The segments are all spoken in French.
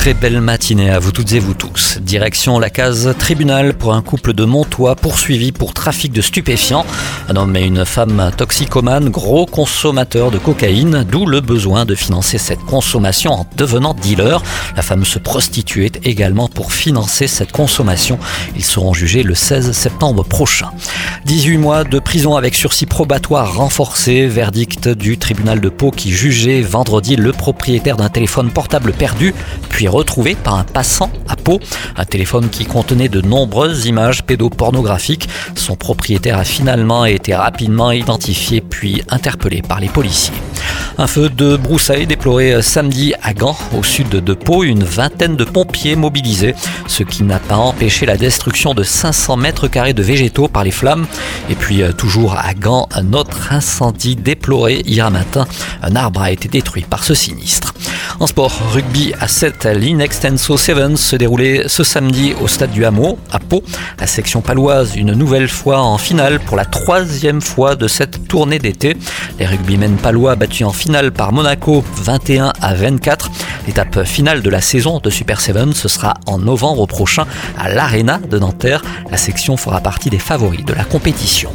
très belle matinée à vous toutes et vous tous. Direction la case tribunal pour un couple de Montois poursuivi pour trafic de stupéfiants. Un homme et une femme toxicomane, gros consommateurs de cocaïne, d'où le besoin de financer cette consommation en devenant dealer. La femme se prostituait également pour financer cette consommation. Ils seront jugés le 16 septembre prochain. 18 mois de prison avec sursis probatoire renforcé, verdict du tribunal de Pau qui jugeait vendredi le propriétaire d'un téléphone portable perdu, puis retrouvé par un passant à Pau. Un téléphone qui contenait de nombreuses images pédopornographiques. Son propriétaire a finalement été rapidement identifié puis interpellé par les policiers. Un feu de broussailles déploré samedi à Gand, au sud de Pau, une vingtaine de pompiers mobilisés, ce qui n'a pas empêché la destruction de 500 mètres carrés de végétaux par les flammes. Et puis euh, toujours à Gand, un autre incendie déploré hier matin. Un arbre a été détruit par ce sinistre. En sport, rugby à 7, l'Inextenso Sevens se déroulait ce samedi au stade du Hameau, à Pau. La section paloise, une nouvelle fois en finale pour la troisième fois de cette tournée d'été. Les rugbymen palois battus en finale par Monaco 21 à 24. L'étape finale de la saison de Super 7 ce sera en novembre prochain à l'Arena de Nanterre. La section fera partie des favoris de la compétition.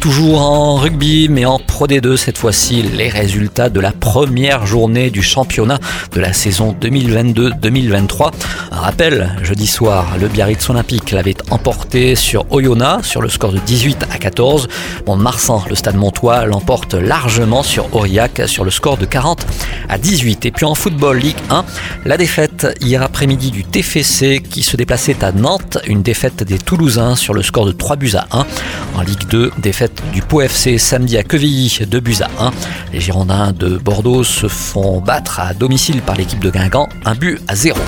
Toujours en rugby, mais en Pro D2 cette fois-ci, les résultats de la première journée du championnat de la saison 2022-2023. Un rappel, jeudi soir, le Biarritz Olympique l'avait emporté sur Oyonnax sur le score de 18 à 14. Mont-de-Marsan, le stade montois, l'emporte largement sur Aurillac sur le score de 40 à 18. Et puis en football Ligue 1, la défaite hier après-midi du TFC qui se déplaçait à Nantes, une défaite des Toulousains sur le score de 3 buts à 1. En Ligue 2, défaite du Pau FC samedi à Quevilly, 2 buts à 1. Les Girondins de Bordeaux se font battre à domicile par l'équipe de Guingamp, un but à 0.